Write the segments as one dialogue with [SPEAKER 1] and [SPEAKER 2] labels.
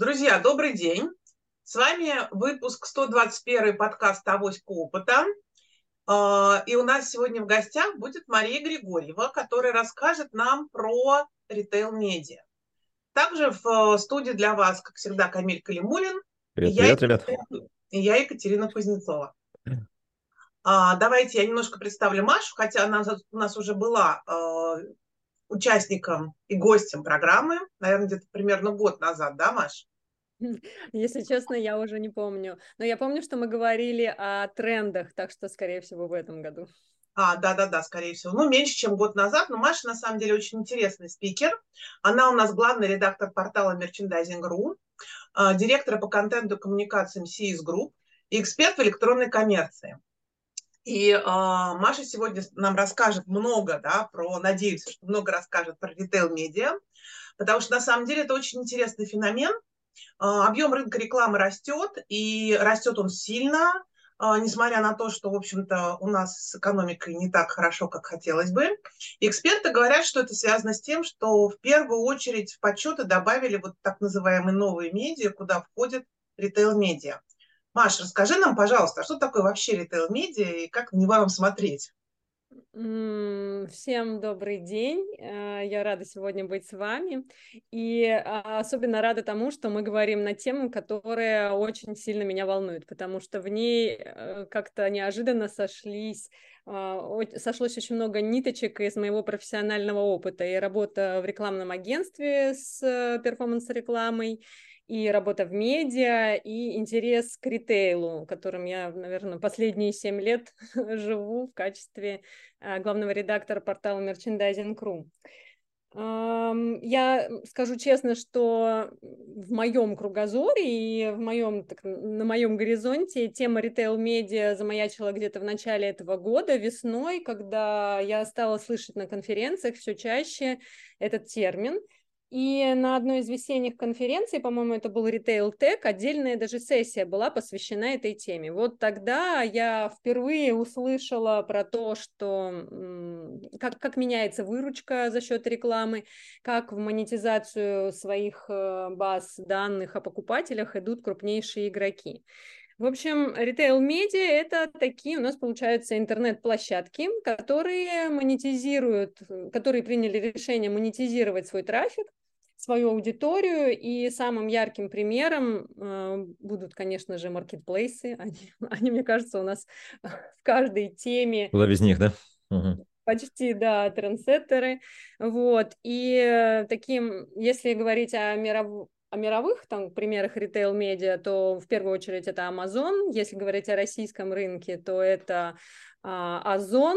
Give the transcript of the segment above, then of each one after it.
[SPEAKER 1] Друзья, добрый день. С вами выпуск 121 подкаста «Авоська опыта». А, и у нас сегодня в гостях будет Мария Григорьева, которая расскажет нам про ритейл-медиа. Также в э, студии для вас, как всегда, Камиль Калимулин.
[SPEAKER 2] Привет, я, привет, ребят.
[SPEAKER 1] И я Екатерина Кузнецова. А, давайте я немножко представлю Машу, хотя она у нас уже была а, участником и гостем программы, наверное, где-то примерно год назад, да, Маш?
[SPEAKER 3] Если честно, я уже не помню. Но я помню, что мы говорили о трендах, так что, скорее всего, в этом году.
[SPEAKER 1] А, да-да-да, скорее всего. Ну, меньше, чем год назад. Но Маша, на самом деле, очень интересный спикер. Она у нас главный редактор портала Merchandising.ru, а, директор по контенту и коммуникациям CS Group и эксперт в электронной коммерции. И э, Маша сегодня нам расскажет много, да, про, надеюсь, что много расскажет про ритейл-медиа, потому что на самом деле это очень интересный феномен, объем рынка рекламы растет, и растет он сильно, а, несмотря на то, что, в общем-то, у нас с экономикой не так хорошо, как хотелось бы. Эксперты говорят, что это связано с тем, что в первую очередь в подсчеты добавили вот так называемые новые медиа, куда входит ритейл-медиа. Маша, расскажи нам, пожалуйста, а что такое вообще ритейл-медиа и как в него нам смотреть?
[SPEAKER 3] Всем добрый день. Э, я рада сегодня быть с вами. И а, особенно рада тому, что мы говорим на тему, которая очень сильно меня волнует, потому что в ней э, как-то неожиданно сошлись а, сошлось очень много ниточек из моего профессионального опыта и работа в рекламном агентстве с э, перформанс-рекламой, и работа в медиа, и интерес к ритейлу, которым я, наверное, последние семь лет живу в качестве а, главного редактора портала Merchandising.ru. Я скажу честно, что в моем кругозоре и в моем, так, на моем горизонте тема ритейл-медиа замаячила где-то в начале этого года, весной, когда я стала слышать на конференциях все чаще этот термин – и на одной из весенних конференций, по-моему, это был Retail Tech, отдельная даже сессия была посвящена этой теме. Вот тогда я впервые услышала про то, что как, как меняется выручка за счет рекламы, как в монетизацию своих э, баз данных о покупателях идут крупнейшие игроки. В общем, ритейл-медиа – это такие у нас, получаются, интернет-площадки, которые монетизируют, которые приняли решение монетизировать свой трафик, свою аудиторию, и самым ярким примером э, будут, конечно же, маркетплейсы. Они, они, мне кажется, у нас в каждой теме...
[SPEAKER 2] Куда без них, да?
[SPEAKER 3] Угу. Почти, да, трендсеттеры. Вот. И таким, если говорить о мировом о мировых там примерах ритейл-медиа, то в первую очередь это Amazon. Если говорить о российском рынке, то это а, Озон,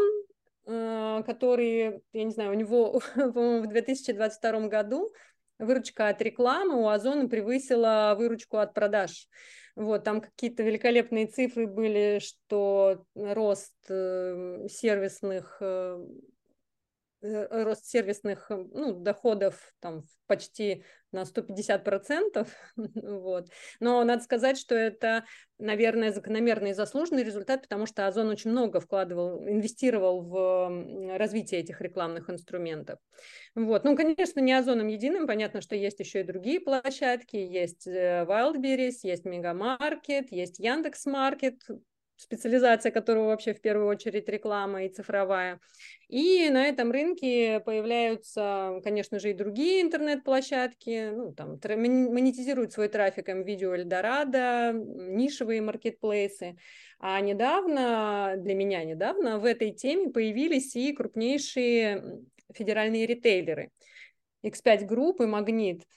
[SPEAKER 3] а, который, я не знаю, у него, по-моему, в 2022 году выручка от рекламы у Озона превысила выручку от продаж. Вот, там какие-то великолепные цифры были, что рост э, сервисных э, рост сервисных ну, доходов там почти на 150%, вот. Но надо сказать, что это, наверное, закономерный и заслуженный результат, потому что Озон очень много вкладывал, инвестировал в развитие этих рекламных инструментов. Вот. Ну, конечно, не Озоном единым, понятно, что есть еще и другие площадки, есть э, Wildberries, есть Мегамаркет, есть Яндекс.Маркет, специализация которого вообще в первую очередь реклама и цифровая. И на этом рынке появляются, конечно же, и другие интернет-площадки, ну, там, монетизируют свой трафик видео Эльдорадо, нишевые маркетплейсы. А недавно, для меня недавно, в этой теме появились и крупнейшие федеральные ритейлеры. X5 Group и Магнит –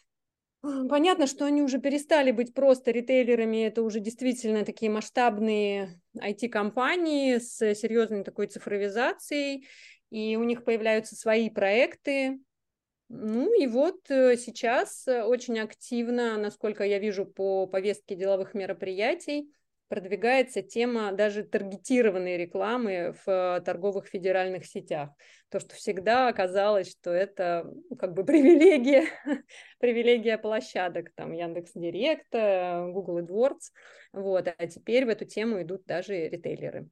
[SPEAKER 3] Понятно, что они уже перестали быть просто ритейлерами, это уже действительно такие масштабные IT-компании с серьезной такой цифровизацией, и у них появляются свои проекты. Ну и вот э, сейчас очень активно, насколько я вижу по повестке деловых мероприятий, продвигается тема даже таргетированной рекламы в э, торговых федеральных сетях. То, что всегда оказалось, что это ну, как бы привилегия, привилегия площадок, там Яндекс Директа, Google AdWords, вот, а теперь в эту тему идут даже ритейлеры.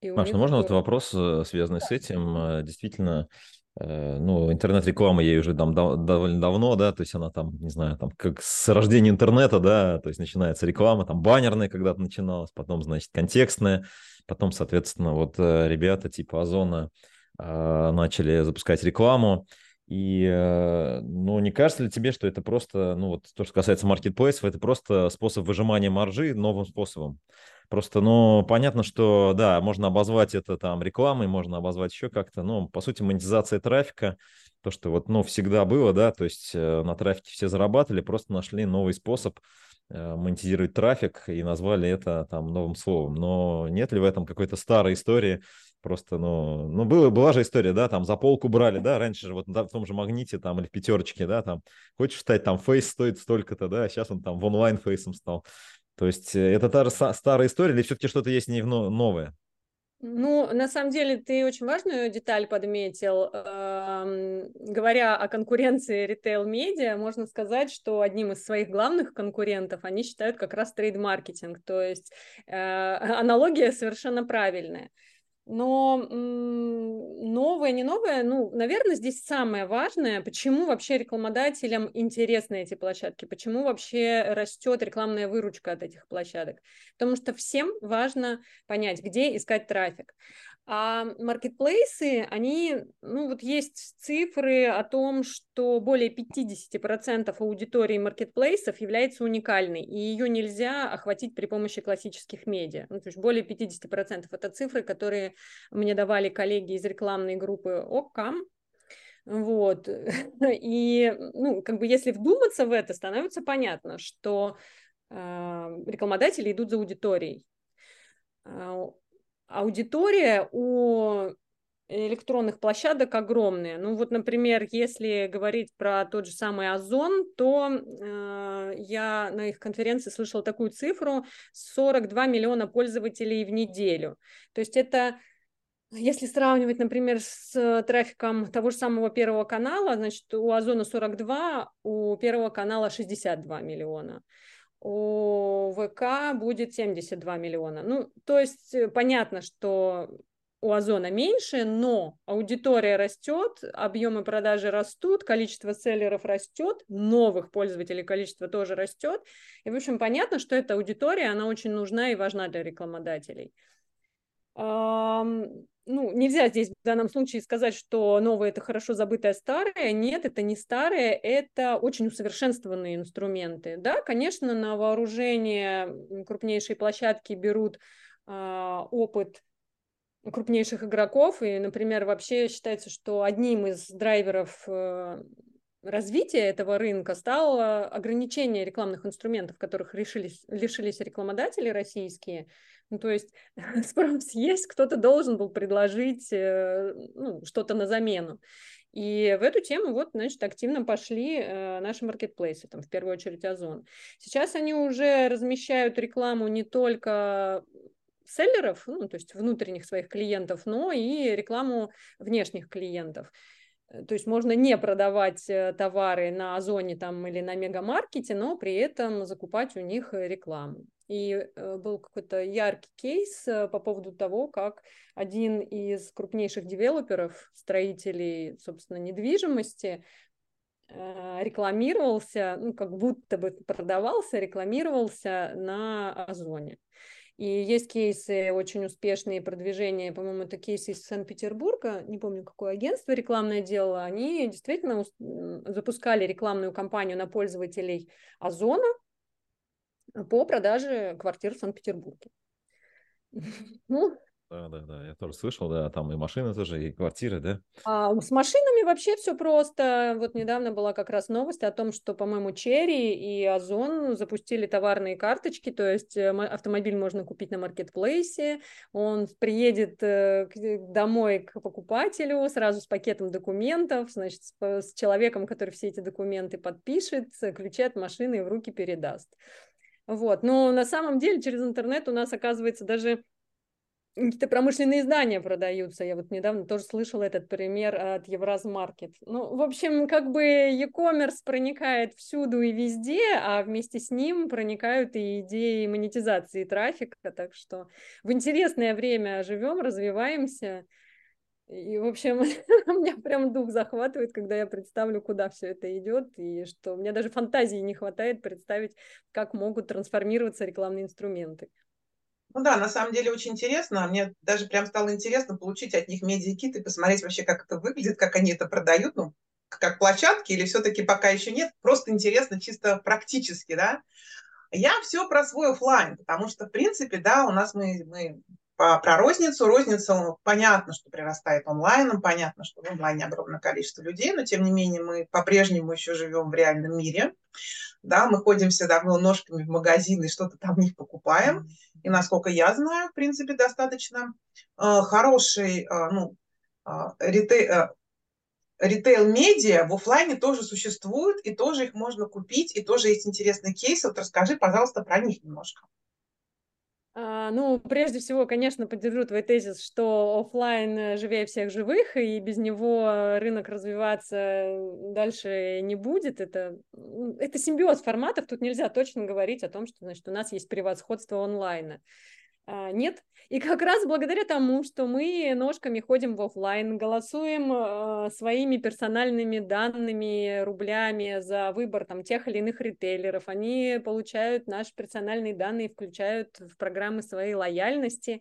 [SPEAKER 2] И Маш, ну можно вот вопрос, э, связанный да. с этим? Э, действительно, Э, ну, интернет-реклама ей уже там довольно давно, да, то есть она там, не знаю, там как с рождения интернета, да, то есть начинается реклама, там баннерная когда-то начиналась, потом, значит, контекстная, потом, соответственно, вот э, ребята типа Озона э, начали запускать рекламу, и, ну, не кажется ли тебе, что это просто, ну, вот то, что касается маркетплейсов, это просто способ выжимания маржи новым способом? Просто, ну, понятно, что, да, можно обозвать это там рекламой, можно обозвать еще как-то, но, по сути, монетизация трафика, то, что вот, ну, всегда было, да, то есть э, на трафике все зарабатывали, просто нашли новый способ э, монетизировать трафик и назвали это там новым словом. Но нет ли в этом какой-то старой истории, Просто, ну, ну было, была же история, да, там за полку брали, да, раньше же вот да, в том же магните там или в пятерочке, да, там, хочешь стать, там фейс стоит столько-то, да, сейчас он там в онлайн фейсом стал. То есть э, это та же старая история или все-таки что-то есть не новое?
[SPEAKER 3] Ну, на самом деле, ты очень важную деталь подметил. Эм, говоря о конкуренции ритейл-медиа, можно сказать, что одним из своих главных конкурентов они считают как раз трейд-маркетинг. То есть э, аналогия совершенно правильная. Но новое, не новое, ну, наверное, здесь самое важное, почему вообще рекламодателям интересны эти площадки, почему вообще растет рекламная выручка от этих площадок. Потому что всем важно понять, где искать трафик. А маркетплейсы, они, ну вот есть цифры о том, что более 50% аудитории маркетплейсов является уникальной, и ее нельзя охватить при помощи классических медиа. Ну, то есть более 50% это цифры, которые мне давали коллеги из рекламной группы ОКАМ, вот. И, ну, как бы если вдуматься в это, становится понятно, что э, рекламодатели идут за аудиторией. А, аудитория у электронных площадок огромная. Ну вот, например, если говорить про тот же самый Озон, то э, я на их конференции слышала такую цифру 42 миллиона пользователей в неделю. То есть это если сравнивать, например, с трафиком того же самого Первого канала, значит, у Озона 42, у Первого канала 62 миллиона у ВК будет 72 миллиона. Ну, то есть э, понятно, что у Озона меньше, но аудитория растет, объемы продажи растут, количество селлеров растет, новых пользователей количество тоже растет. И, в общем, понятно, что эта аудитория, она очень нужна и важна для рекламодателей ну, нельзя здесь в данном случае сказать, что новое это хорошо забытое старое. Нет, это не старое, это очень усовершенствованные инструменты. Да, конечно, на вооружение крупнейшие площадки берут а, опыт крупнейших игроков, и, например, вообще считается, что одним из драйверов э, развития этого рынка стало ограничение рекламных инструментов, которых решились, лишились рекламодатели российские, ну, то есть спрос есть, кто-то должен был предложить э, ну, что-то на замену. И в эту тему вот, значит, активно пошли э, наши маркетплейсы, там, в первую очередь Озон. Сейчас они уже размещают рекламу не только селлеров, ну, то есть внутренних своих клиентов, но и рекламу внешних клиентов. Э, то есть можно не продавать э, товары на Озоне там, или на мегамаркете, но при этом закупать у них рекламу. И э, был какой-то яркий кейс э, по поводу того, как один из крупнейших девелоперов, строителей, собственно, недвижимости, э, рекламировался, ну, как будто бы продавался, рекламировался на Озоне. И есть кейсы очень успешные продвижения, по-моему, это кейсы из Санкт-Петербурга, не помню, какое агентство рекламное делало, они действительно запускали рекламную кампанию на пользователей Озона, по продаже квартир в Санкт-Петербурге.
[SPEAKER 2] Ну, да, да, да, я тоже слышал, да, там и машины тоже, и квартиры, да?
[SPEAKER 3] А с машинами вообще все просто. Вот недавно была как раз новость о том, что, по-моему, Черри и Озон запустили товарные карточки, то есть э, автомобиль можно купить на маркетплейсе, он приедет э, домой к покупателю сразу с пакетом документов, значит, с человеком, который все эти документы подпишет, ключи от машины в руки передаст. Вот. Но на самом деле через интернет у нас, оказывается, даже какие-то промышленные издания продаются. Я вот недавно тоже слышала этот пример от Евразмаркет. Ну, в общем, как бы e-commerce проникает всюду и везде, а вместе с ним проникают и идеи монетизации трафика. Так что в интересное время живем, развиваемся. И, в общем, меня прям дух захватывает, когда я представлю, куда все это идет, и что меня даже фантазии не хватает представить, как могут трансформироваться рекламные инструменты.
[SPEAKER 1] Ну да, на самом деле очень интересно. Мне даже прям стало интересно получить от них медиакит и посмотреть вообще, как это выглядит, как они это продают, ну, как площадки, или все-таки пока еще нет. Просто интересно чисто практически, да. Я все про свой офлайн, потому что, в принципе, да, у нас мы, мы про розницу. Розница, понятно, что прирастает онлайном, понятно, что в онлайне огромное количество людей, но тем не менее мы по-прежнему еще живем в реальном мире. Да, мы ходим всегда ножками в магазин и что-то там не покупаем. И насколько я знаю, в принципе, достаточно э, хороший э, ну, э, ритей, э, ритейл-медиа в офлайне тоже существует, и тоже их можно купить, и тоже есть интересные кейсы. Вот расскажи, пожалуйста, про них немножко.
[SPEAKER 3] А, ну, прежде всего, конечно, поддержу твой тезис, что офлайн э, живее всех живых, и без него рынок развиваться дальше не будет. Это, это симбиоз форматов, тут нельзя точно говорить о том, что значит, у нас есть превосходство онлайна. А, нет. И как раз благодаря тому, что мы ножками ходим в офлайн, голосуем э, своими персональными данными, рублями за выбор там, тех или иных ритейлеров, они получают наши персональные данные, включают в программы своей лояльности,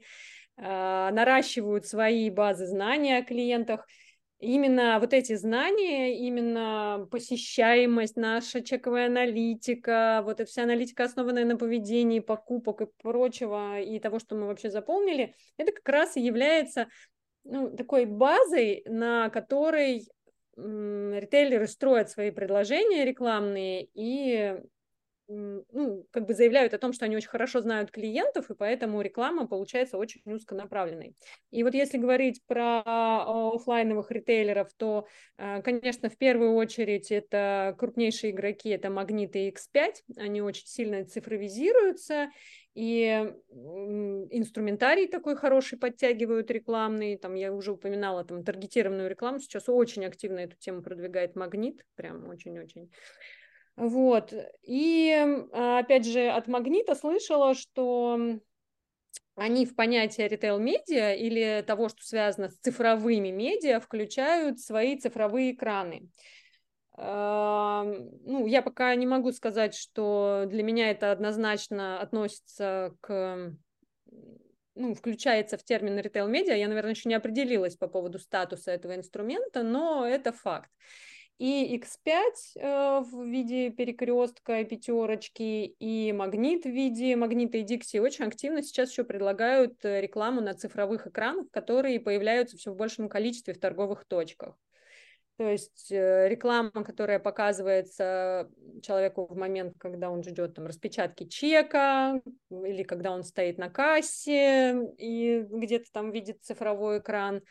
[SPEAKER 3] э, наращивают свои базы знаний о клиентах – именно вот эти знания, именно посещаемость, наша чековая аналитика, вот эта вся аналитика, основанная на поведении, покупок и прочего, и того, что мы вообще заполнили, это как раз и является ну, такой базой, на которой ритейлеры строят свои предложения рекламные и ну, как бы заявляют о том, что они очень хорошо знают клиентов, и поэтому реклама получается очень узконаправленной. И вот если говорить про а, офлайновых ритейлеров, то, а, конечно, в первую очередь это крупнейшие игроки, это Магнит и X5, они очень сильно цифровизируются, и инструментарий такой хороший подтягивают рекламный, там я уже упоминала там таргетированную рекламу, сейчас очень активно эту тему продвигает Магнит, прям очень-очень. Вот. И, а, опять же, от Магнита слышала, что они в понятие ритейл-медиа или того, что связано с цифровыми медиа, включают свои цифровые экраны. Ну, я пока не могу сказать, что для меня это однозначно относится к ну, включается в термин ритейл-медиа. Я, наверное, еще не определилась по поводу статуса этого инструмента, но это факт. И X5 э, в виде перекрестка пятерочки, и магнит в виде магнита и Dixie очень активно сейчас еще предлагают э, рекламу на цифровых экранах, которые появляются все в большем количестве в торговых точках. То есть э, реклама, которая показывается человеку в момент, когда он ждет там распечатки чека, или когда он стоит на кассе и где-то там видит цифровой экран,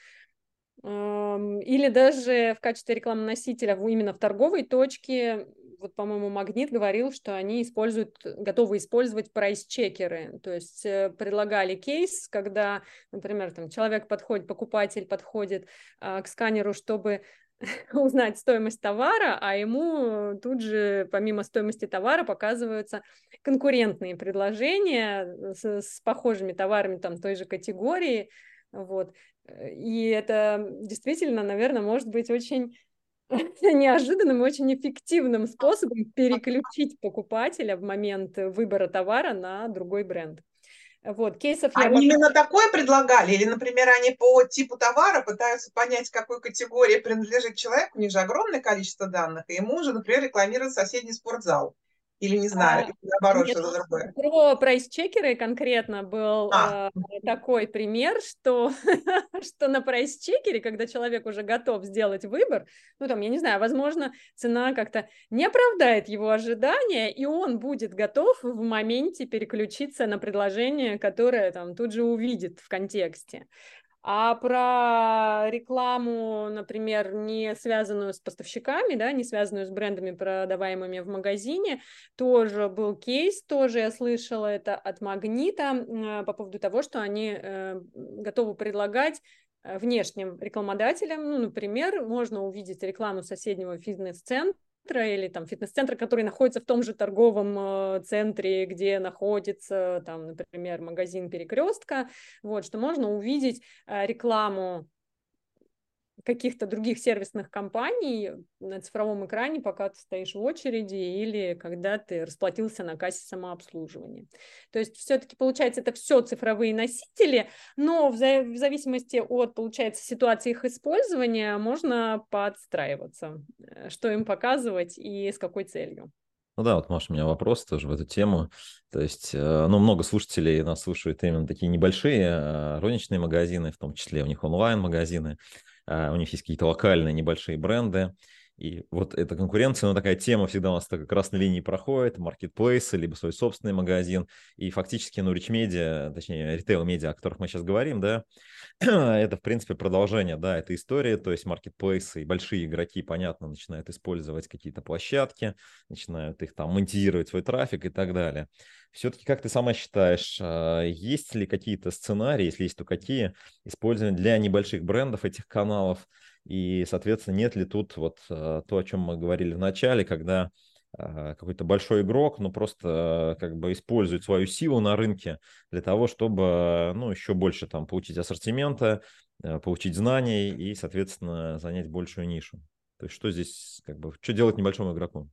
[SPEAKER 3] или даже в качестве рекламоносителя именно в торговой точке, вот, по-моему, Магнит говорил, что они используют, готовы использовать прайс-чекеры, то есть э, предлагали кейс, когда, например, там человек подходит, покупатель подходит а, к сканеру, чтобы узнать стоимость товара, а ему тут же, помимо стоимости товара, показываются конкурентные предложения с, с похожими товарами там той же категории, вот. И это действительно, наверное, может быть очень неожиданным и очень эффективным способом переключить покупателя в момент выбора товара на другой бренд. Вот, кейсов
[SPEAKER 1] я... Они именно такое предлагали? Или, например, они по типу товара пытаются понять, какой категории принадлежит человек, у них же огромное количество данных, и ему уже, например, рекламирует соседний спортзал. Или не знаю, а, или наоборот, что-то другое.
[SPEAKER 3] Про прайс-чекеры конкретно был а. э, такой пример, что, что на прайс-чекере, когда человек уже готов сделать выбор, ну там, я не знаю, возможно, цена как-то не оправдает его ожидания, и он будет готов в моменте переключиться на предложение, которое там тут же увидит в контексте. А про рекламу, например, не связанную с поставщиками, да, не связанную с брендами, продаваемыми в магазине, тоже был кейс, тоже я слышала это от Магнита э, по поводу того, что они э, готовы предлагать э, внешним рекламодателям, ну, например, можно увидеть рекламу соседнего фитнес-центра, или там фитнес-центр, который находится в том же торговом э, центре, где находится там, например, магазин Перекрестка, вот, что можно увидеть э, рекламу каких-то других сервисных компаний на цифровом экране, пока ты стоишь в очереди или когда ты расплатился на кассе самообслуживания. То есть все-таки получается это все цифровые носители, но в, за- в зависимости от, получается, ситуации их использования можно подстраиваться, э, что им показывать и с какой целью.
[SPEAKER 2] Ну да, вот, Маша, у меня вопрос тоже в эту тему. То есть, э, ну, много слушателей нас слушают именно такие небольшие э, розничные магазины, в том числе у них онлайн-магазины, у них есть какие-то локальные небольшие бренды. И вот эта конкуренция, ну, такая тема всегда у нас так красной линии проходит, маркетплейсы, либо свой собственный магазин. И фактически, ну, Media, точнее, ритейл-медиа, о которых мы сейчас говорим, да, это, в принципе, продолжение, да, этой истории, то есть маркетплейсы и большие игроки, понятно, начинают использовать какие-то площадки, начинают их там монетизировать свой трафик и так далее. Все-таки, как ты сама считаешь, а, есть ли какие-то сценарии, если есть, то какие, использования для небольших брендов этих каналов, и, соответственно, нет ли тут вот а, то, о чем мы говорили в начале, когда а, какой-то большой игрок, ну, просто как бы использует свою силу на рынке для того, чтобы, ну, еще больше там получить ассортимента, получить знаний и, соответственно, занять большую нишу. То есть что здесь, как бы, что делать небольшому игроку?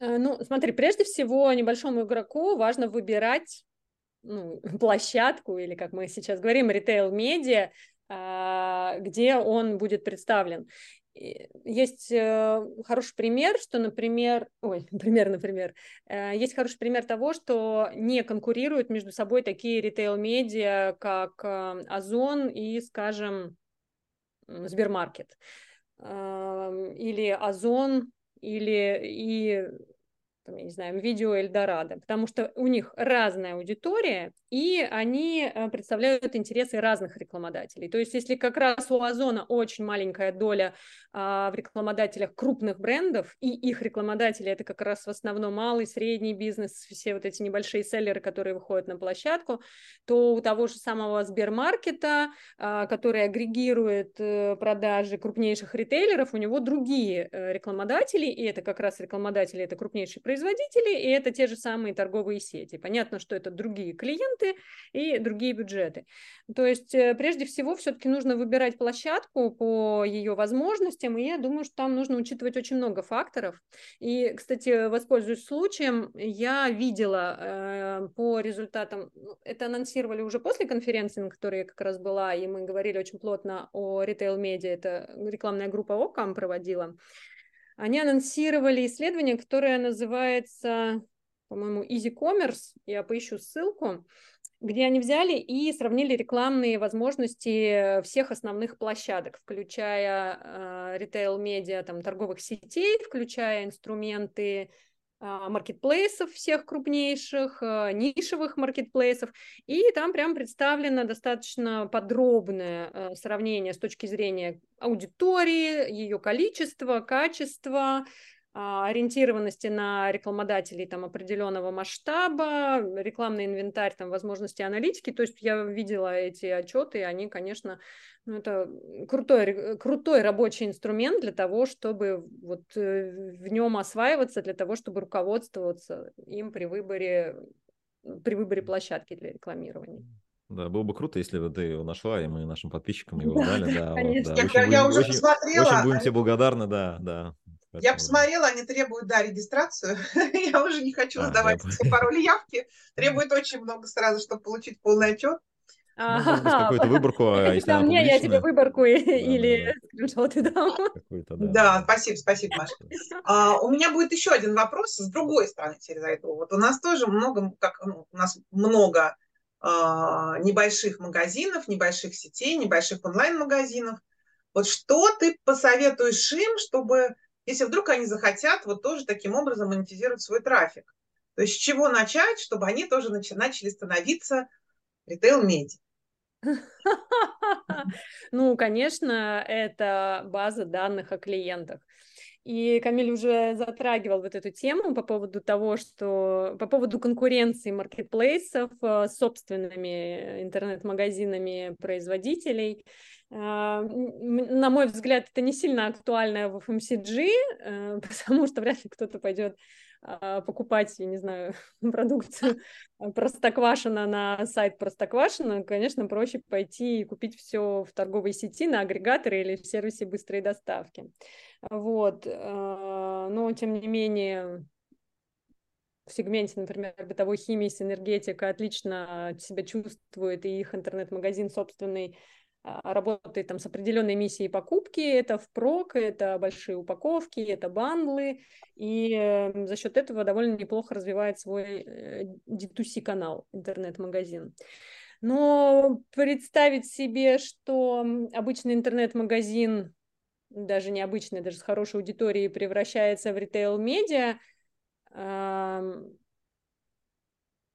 [SPEAKER 3] Э, ну, смотри, прежде всего небольшому игроку важно выбирать ну, площадку или, как мы сейчас говорим, ритейл-медиа, где он будет представлен. Есть э, хороший пример, что, например, ой, пример, например, э, есть хороший пример того, что не конкурируют между собой такие ритейл-медиа, как Озон и, скажем, Сбермаркет или Озон, или и там, я не знаю, видео Эльдорадо, потому что у них разная аудитория, и они э, представляют интересы разных рекламодателей. То есть, если как раз у Озона очень маленькая доля а, в рекламодателях крупных брендов, и их рекламодатели это как раз в основном малый, средний бизнес, все вот эти небольшие селлеры, которые выходят на площадку, то у того же самого Сбермаркета, а, который агрегирует э, продажи крупнейших ритейлеров, у него другие э, рекламодатели, и это как раз рекламодатели, это крупнейшие производители, производители, и это те же самые торговые сети. Понятно, что это другие клиенты и другие бюджеты. То есть, э, прежде всего, все-таки нужно выбирать площадку по ее возможностям, и я думаю, что там нужно учитывать очень много факторов. И, кстати, воспользуюсь случаем, я видела э, по результатам, ну, это анонсировали уже после конференции, на которой я как раз была, и мы говорили очень плотно о ритейл-медиа, это рекламная группа ОКАМ проводила, они анонсировали исследование, которое называется, по-моему, Easy Commerce, я поищу ссылку, где они взяли и сравнили рекламные возможности всех основных площадок, включая ритейл-медиа, там, торговых сетей, включая инструменты а, маркетплейсов всех крупнейших, а, нишевых маркетплейсов, и там прям представлено достаточно подробное э, сравнение с точки зрения аудитории, ее количества, качества, а, ориентированности на рекламодателей там определенного масштаба, рекламный инвентарь, там возможности аналитики. То есть я видела эти отчеты, и они, конечно, ну, это крутой, крутой рабочий инструмент для того, чтобы вот э, в нем осваиваться, для того, чтобы руководствоваться им при выборе, при выборе площадки для рекламирования.
[SPEAKER 2] Да, было бы круто, если бы ты его нашла, и мы нашим подписчикам его да, дали. Да,
[SPEAKER 1] конечно. Вот, да. Очень я, будем, уже очень, посмотрела.
[SPEAKER 2] Очень будем тебе благодарны, да, да.
[SPEAKER 1] Я посмотрела, они требуют, да, регистрацию. я уже не хочу а, сдавать я... все пароли явки. Требует очень много сразу, чтобы получить полный отчет.
[SPEAKER 2] Ну, какую-то выборку,
[SPEAKER 3] а если она мне, я тебе выборку или скриншоты дам.
[SPEAKER 1] Да, спасибо, спасибо, Маша. А, у меня будет еще один вопрос с другой стороны теперь зайду. Вот у нас тоже много, как ну, у нас много а, небольших магазинов, небольших сетей, небольших онлайн-магазинов. Вот что ты посоветуешь им, чтобы если вдруг они захотят вот тоже таким образом монетизировать свой трафик. То есть с чего начать, чтобы они тоже начали становиться ритейл-медиа?
[SPEAKER 3] Ну, конечно, это база данных о клиентах. И Камиль уже затрагивал вот эту тему по поводу того, что по поводу конкуренции маркетплейсов с собственными интернет-магазинами производителей. А, на мой взгляд, это не сильно актуально в FMCG, э, потому что вряд ли кто-то пойдет покупать, я не знаю, продукцию Простоквашино на сайт Простоквашино, конечно, проще пойти и купить все в торговой сети на агрегаторе или в сервисе быстрой доставки. Вот. А, но, тем не менее, в сегменте, например, бытовой химии, синергетика отлично себя чувствует, и их интернет-магазин собственный а, работает там с определенной миссией покупки, это впрок, это большие упаковки, это бандлы, и эм, за счет этого довольно неплохо развивает свой э, D2C-канал, интернет-магазин. Но представить себе, что обычный интернет-магазин, даже не обычный, даже с хорошей аудиторией, превращается в ритейл-медиа,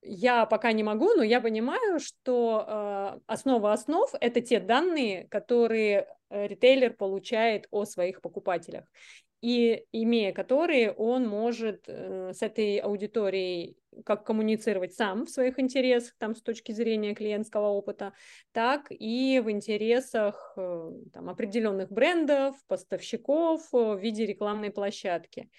[SPEAKER 3] я пока не могу, но я понимаю, что э, основа основ – это те данные, которые э, ритейлер получает о своих покупателях, и имея которые, он может э, с этой аудиторией как коммуницировать сам в своих интересах, там, с точки зрения клиентского опыта, так и в интересах э, там, определенных брендов, поставщиков э, в виде рекламной площадки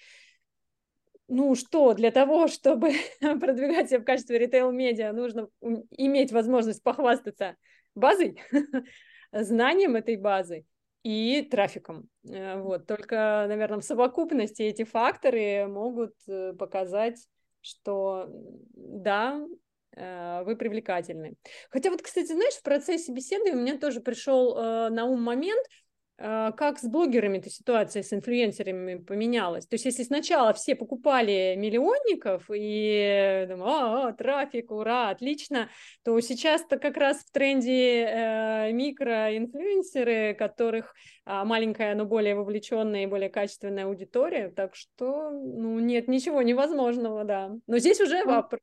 [SPEAKER 3] ну что, для того, чтобы продвигать себя в качестве ритейл-медиа, нужно иметь возможность похвастаться базой, знанием этой базы и трафиком. Э, вот. Только, наверное, в совокупности эти факторы могут э, показать, что да, э, вы привлекательны. Хотя вот, кстати, знаешь, в процессе беседы у меня тоже пришел на ум момент, как с блогерами эта ситуация, с инфлюенсерами поменялась? То есть если сначала все покупали миллионников и думаю, а, а, трафик, ура, отлично, то сейчас-то как раз в тренде э, микроинфлюенсеры, которых э, маленькая, но более вовлеченная и более качественная аудитория, так что, ну, нет ничего невозможного, да. Но здесь уже вопрос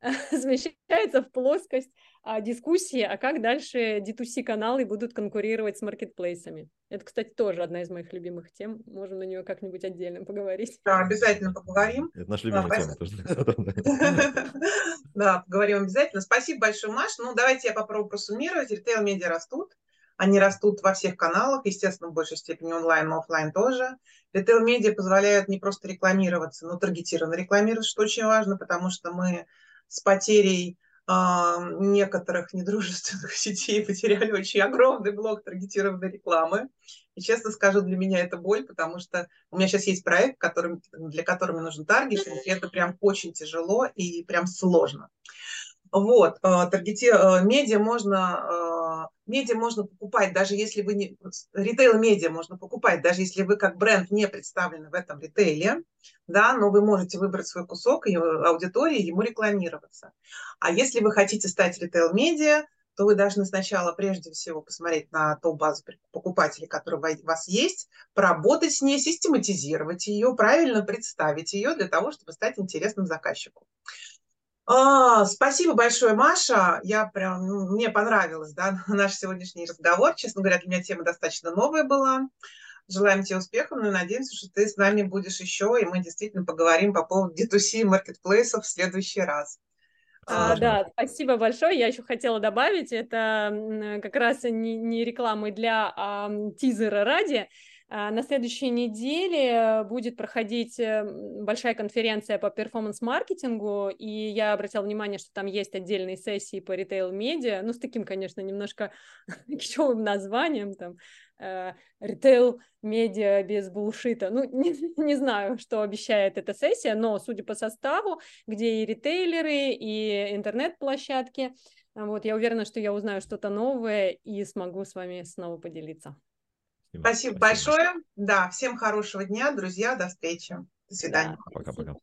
[SPEAKER 3] смещается в плоскость а, дискуссии, а как дальше D2C-каналы будут конкурировать с маркетплейсами. Это, кстати, тоже одна из моих любимых тем. Можем на нее как-нибудь отдельно поговорить.
[SPEAKER 1] Да, обязательно поговорим.
[SPEAKER 2] Это наша любимая тема тоже.
[SPEAKER 1] Да, поговорим обязательно. Спасибо большое, Маш. Ну, давайте я попробую просуммировать. Ритейл-медиа растут. Они растут во всех каналах, естественно, в большей степени онлайн, но офлайн тоже. Ритейл-медиа позволяют не просто рекламироваться, но таргетированно рекламироваться, что очень важно, потому что мы с потерей некоторых недружественных сетей потеряли очень огромный блок таргетированной рекламы. И честно скажу, для меня это боль, потому что у меня сейчас есть проект, который, для которого мне нужен таргет, и это прям очень тяжело и прям сложно. Вот, э, таргети, э, медиа можно, медиа можно покупать, даже если вы не, ритейл-медиа можно покупать, даже если вы как бренд не представлены в этом ритейле, да, но вы можете выбрать свой кусок и аудитории, ему рекламироваться. А если вы хотите стать ритейл-медиа, то вы должны сначала прежде всего посмотреть на ту базу покупателей, которая у вас есть, поработать с ней, систематизировать ее, правильно представить ее для того, чтобы стать интересным заказчику. А, спасибо большое, Маша. Я прям, ну, мне понравилось, да, наш сегодняшний разговор. Честно говоря, для меня тема достаточно новая была. Желаем тебе успехов, ну и надеемся, что ты с нами будешь еще, и мы действительно поговорим по поводу D2C маркетплейсов в следующий раз.
[SPEAKER 3] А, да, спасибо большое. Я еще хотела добавить, это как раз не, не рекламы для а, тизера ради. А, на следующей неделе будет проходить э, большая конференция по перформанс-маркетингу, и я обратила внимание, что там есть отдельные сессии по ритейл-медиа, ну, с таким, конечно, немножко кичевым названием, там, э, ритейл-медиа без булшита. Ну, не, не знаю, что обещает эта сессия, но, судя по составу, где и ритейлеры, и интернет-площадки, вот, я уверена, что я узнаю что-то новое и смогу с вами снова поделиться.
[SPEAKER 1] Спасибо, Спасибо большое. Да, всем хорошего дня, друзья. До встречи. До свидания.
[SPEAKER 2] Пока-пока.